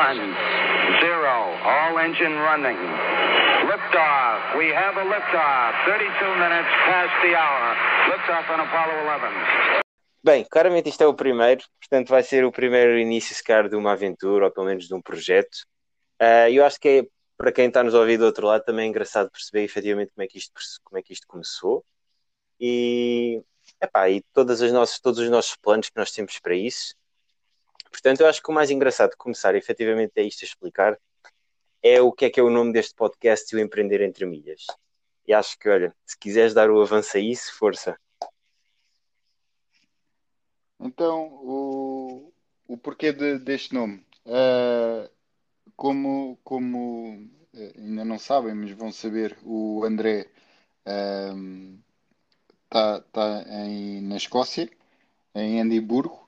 one, zero. All engine running. Liftoff. We have a liftoff. 32 minutes past the hour. Liftoff on Apollo 11. Bem, claramente isto é o primeiro, portanto vai ser o primeiro início, se calhar, de uma aventura ou pelo menos de um projeto. Uh, eu acho que é, para quem está nos ouvir do outro lado, também é engraçado perceber efetivamente como é que isto, como é que isto começou e, epá, e todas as nossas, todos os nossos planos que nós temos para isso. Portanto, eu acho que o mais engraçado de começar efetivamente é isto a explicar é o que é que é o nome deste podcast e o Empreender Entre Milhas. E acho que, olha, se quiseres dar o avanço a isso, força. Então, o, o porquê de, deste nome? Uh, como, como uh, ainda não sabem, mas vão saber, o André está uh, tá em, na Escócia, em Edimburgo.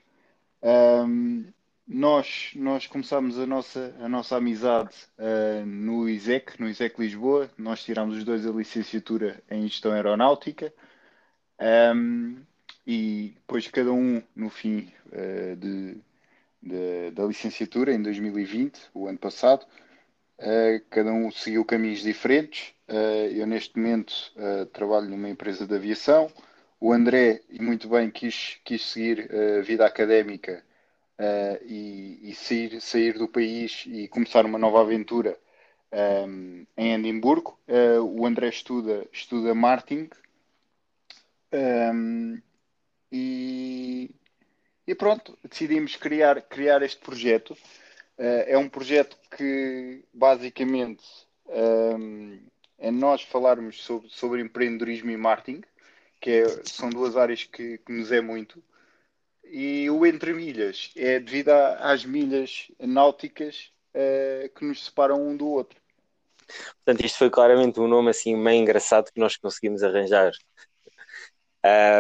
Um, nós, nós começámos a nossa, a nossa amizade uh, no ISEC, no ISEC Lisboa. Nós tirámos os dois a licenciatura em Gestão Aeronáutica. Um, e depois cada um, no fim uh, de, de, da licenciatura, em 2020, o ano passado, uh, cada um seguiu caminhos diferentes. eu, neste momento, trabalho numa empresa de aviação. O André, muito bem, quis, quis seguir a vida académica uh, e, e, sair, sair do país e começar uma nova aventura um, em Edimburgo. Uh, o André estuda, estuda marketing um, e, e, pronto, decidimos criar, criar este projeto. Uh, é um projeto que basicamente um, é nós falarmos sobre, sobre empreendedorismo e marketing, que é, são duas áreas que, que nos é muito e o entre milhas é devido às milhas náuticas uh, que nos separam um do outro. Portanto, isto foi claramente um nome assim meio engraçado que nós conseguimos arranjar.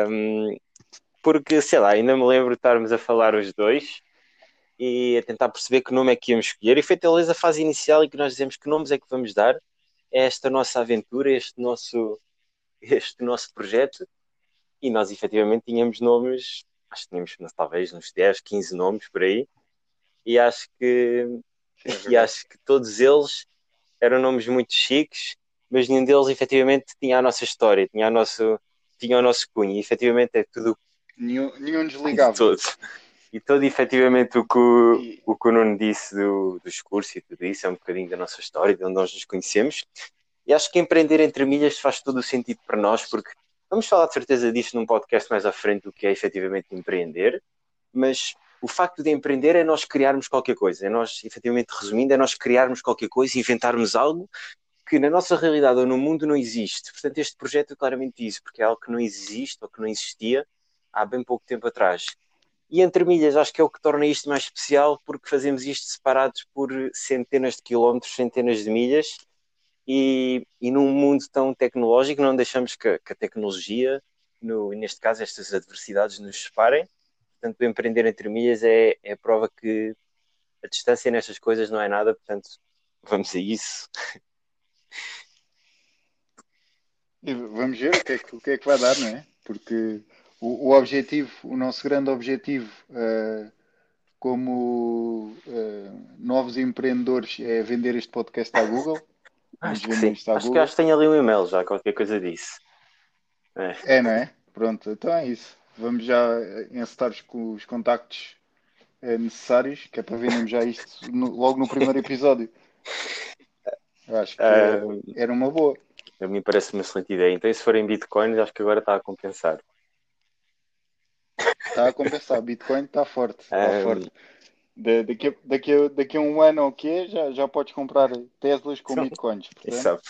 Um, porque, sei lá, ainda me lembro de estarmos a falar os dois e a tentar perceber que nome é que íamos escolher. E foi talvez a fase inicial em que nós dizemos que nomes é que vamos dar a esta nossa aventura, este nosso, este nosso projeto. E nós efetivamente tínhamos nomes acho que tínhamos talvez uns 10, 15 nomes por aí, e acho que, é e acho que todos eles eram nomes muito chiques, mas nenhum deles efetivamente tinha a nossa história, tinha, a nosso, tinha o nosso cunho, e efetivamente é tudo. Nenhum, nenhum desligado. Todo. E todo efetivamente o que o, e... o, que o Nuno disse do, dos cursos e tudo isso é um bocadinho da nossa história, de onde nós nos conhecemos. E acho que empreender entre milhas faz todo o sentido para nós, porque Vamos falar de certeza disso num podcast mais à frente do que é efetivamente empreender, mas o facto de empreender é nós criarmos qualquer coisa, é nós, efetivamente resumindo, é nós criarmos qualquer coisa, inventarmos algo que na nossa realidade ou no mundo não existe. Portanto, este projeto é claramente isso, porque é algo que não existe ou que não existia há bem pouco tempo atrás. E entre milhas, acho que é o que torna isto mais especial, porque fazemos isto separados por centenas de quilómetros, centenas de milhas, e, e num mundo tão tecnológico não deixamos que, que a tecnologia, no, neste caso estas adversidades, nos separem. Portanto, o empreender entre milhas é, é prova que a distância nestas coisas não é nada, portanto, vamos a isso. Vamos ver o que, é que, o que é que vai dar, não é? Porque o, o objetivo, o nosso grande objetivo uh, como uh, novos empreendedores é vender este podcast à Google. Acho que sim. Acho que, acho que tenho ali um e-mail já, qualquer coisa disso. É. é, não é? Pronto, então é isso. Vamos já encetar com os contactos é, necessários, que é para vermos já isto no, logo no primeiro episódio. Eu acho que uh, era uma boa. A mim parece uma excelente ideia. Então, se forem bitcoins, acho que agora está a compensar. Está a compensar. Bitcoin está forte. Está um, forte. De, daqui, daqui, daqui a um ano ou quê, já, já podes comprar Teslas com bitcoins. Portanto,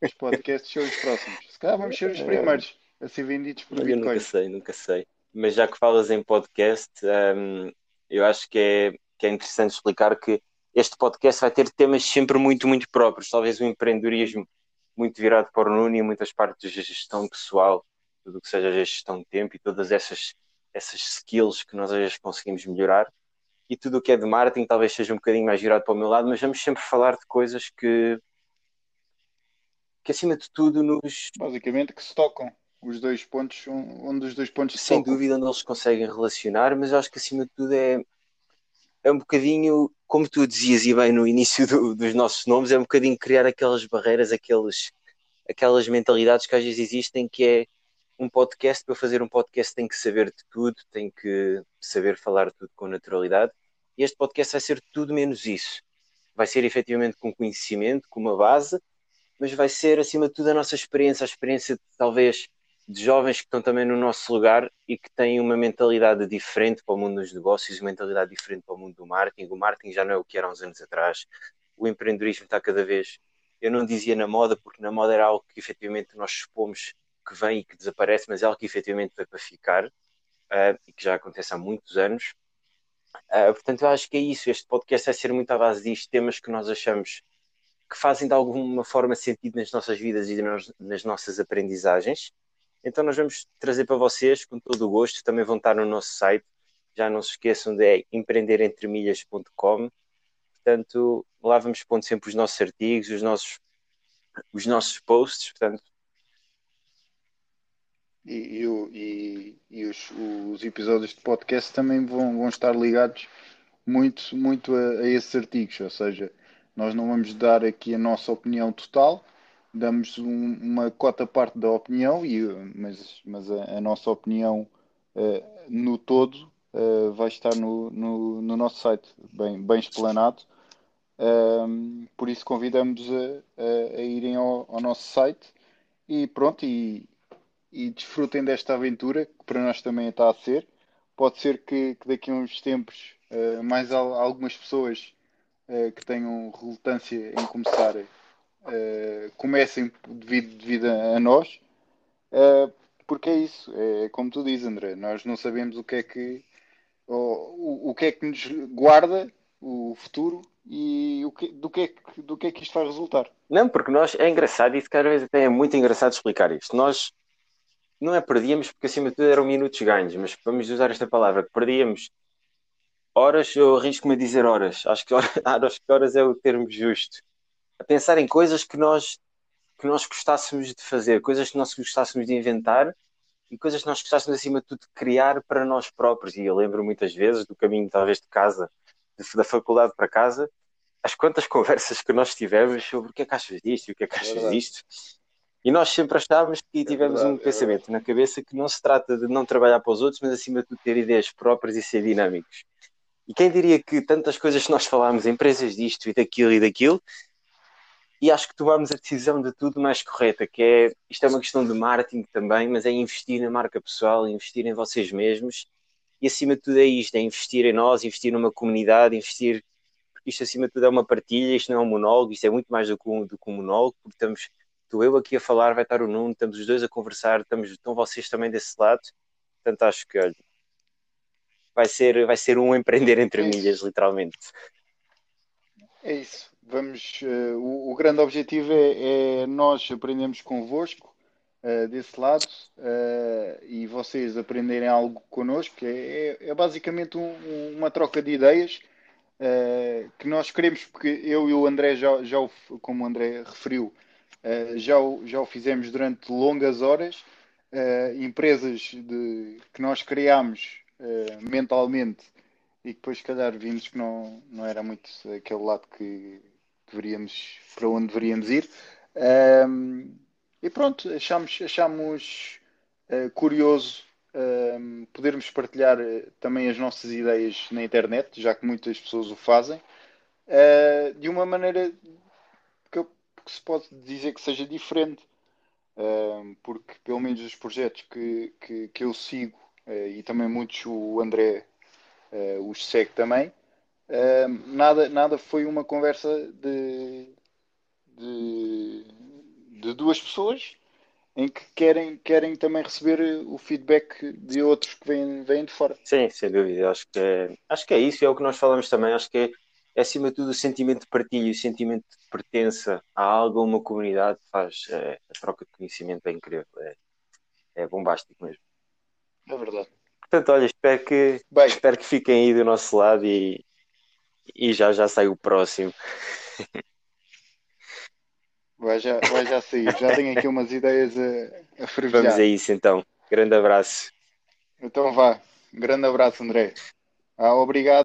os podcasts são os próximos. Se calhar vamos ser os é. primeiros a ser vendidos por eu bitcoins. Nunca sei, nunca sei. Mas já que falas em podcast, um, eu acho que é, que é interessante explicar que este podcast vai ter temas sempre muito, muito próprios. Talvez o empreendedorismo muito virado para o Nuno e muitas partes de gestão pessoal, tudo o que seja a gestão de tempo e todas essas, essas skills que nós às vezes conseguimos melhorar e tudo o que é de marketing talvez seja um bocadinho mais girado para o meu lado, mas vamos sempre falar de coisas que, que acima de tudo nos. Basicamente que se tocam. Os dois pontos, onde os dois pontos Sem dúvida onde eles conseguem relacionar, mas acho que acima de tudo é, é um bocadinho, como tu dizias e bem no início do, dos nossos nomes, é um bocadinho criar aquelas barreiras, aqueles, aquelas mentalidades que às vezes existem, que é um podcast, para fazer um podcast tem que saber de tudo, tem que saber falar tudo com naturalidade, e este podcast vai ser tudo menos isso. Vai ser efetivamente com conhecimento, com uma base, mas vai ser acima de tudo a nossa experiência, a experiência de, talvez de jovens que estão também no nosso lugar e que têm uma mentalidade diferente para o mundo dos negócios, uma mentalidade diferente para o mundo do marketing. O marketing já não é o que era uns anos atrás. O empreendedorismo está cada vez, eu não dizia na moda, porque na moda era algo que efetivamente nós expomos que vem e que desaparece, mas é algo que efetivamente veio para ficar uh, e que já acontece há muitos anos. Uh, portanto, eu acho que é isso. Este podcast vai ser muito à base disto, temas que nós achamos que fazem de alguma forma sentido nas nossas vidas e nos, nas nossas aprendizagens. Então, nós vamos trazer para vocês com todo o gosto. Também vão estar no nosso site. Já não se esqueçam de é empreenderentremilhas.com. Portanto, lá vamos pondo sempre os nossos artigos, os nossos, os nossos posts. Portanto, e, e, e, os, os, episódios de podcast também vão, vão estar ligados muito, muito a, a, esses artigos, ou seja, nós não vamos dar aqui a nossa opinião total, damos um, uma cota parte da opinião, e, mas, mas a, a nossa opinião uh, no todo uh, vai estar no, no, no, nosso site, bem, bem explanado. Um, por isso convidamos a, a, a irem ao, ao, nosso site e pronto, e, e desfrutem desta aventura, que para nós também está a ser. Pode ser que, que daqui a uns tempos uh, mais algumas pessoas uh, que tenham relutância em começar uh, comecem devido, devido a, nós, porque é isso, é como tu dizes, André, nós não sabemos o que é que o, o que é que nos guarda o futuro e o que, do, que é que, do que é que isto vai resultar. Não, porque nós é engraçado, e cada vez até é muito engraçado explicar isto. Nós não é perdíamos, porque acima de tudo eram minutos ganhos, mas vamos usar esta palavra, que perdíamos. Horas, eu arrisco-me a dizer horas, acho que horas, acho que horas é o termo justo, a pensar em coisas que nós, que nós gostássemos de fazer, coisas que nós gostássemos de inventar e coisas que nós gostássemos acima de tudo de criar para nós próprios. E eu lembro muitas vezes do caminho talvez de casa, de, da faculdade para casa, as quantas conversas que nós tivemos sobre o que é que achas disto e o que é que achas é disto e nós sempre achávamos que é tivemos verdade, um é pensamento na cabeça que não se trata de não trabalhar para os outros, mas acima de tudo ter ideias próprias e ser dinâmicos. E quem diria que tantas coisas que nós falámos, empresas disto e daquilo e daquilo, e acho que tomámos a decisão de tudo mais correta, que é, isto é uma questão de marketing também, mas é investir na marca pessoal, investir em vocês mesmos, e acima de tudo é isto, é investir em nós, investir numa comunidade, investir, porque isto acima de tudo é uma partilha, isto não é um monólogo, isto é muito mais do que um, do que um monólogo, porque estamos estou eu aqui a falar, vai estar o Nuno, estamos os dois a conversar, estamos, estão vocês também desse lado. Portanto, acho que olha, vai, ser, vai ser um empreender entre é milhas, literalmente. É isso. Vamos, uh, o, o, grande objetivo é, é nós aprendermos convosco uh, desse lado uh, e vocês aprenderem algo connosco. É, é, é basicamente um, uma troca de ideias que nós queremos, porque eu e o André, já, já como o André referiu, Uh, já, o, já o fizemos durante longas horas. Uh, empresas de, que nós criámos uh, mentalmente e depois, se calhar, vimos que não, não era muito aquele lado que deveríamos, para onde deveríamos ir. e pronto, achamos, achamos curioso podermos partilhar também as nossas ideias na internet, já que muitas pessoas o fazem, de uma maneira que se pode dizer que seja diferente, uh, porque pelo menos os projetos que, que, que eu sigo, uh, e também muitos o André uh, os segue também, nada, nada foi uma conversa de, de, de, duas pessoas em que querem, querem também receber o feedback de outros que vêm, vêm de fora. Sim, sem dúvida. Acho que, é, acho que é isso, é o que nós falamos também. Acho que é é acima de tudo o sentimento de partilha, o sentimento de pertença a algo, a uma comunidade, faz é, a troca de conhecimento é incrível, é, é bombástico mesmo. É verdade. Portanto, olha, espero que, Bem, espero que fiquem aí do nosso lado e, e já já sai o próximo. Vai já, vai já sair, já tenho aqui umas ideias a, a fervilhar. Vamos a isso então. Grande abraço. Então vá. Grande abraço, André. Ah, obrigado.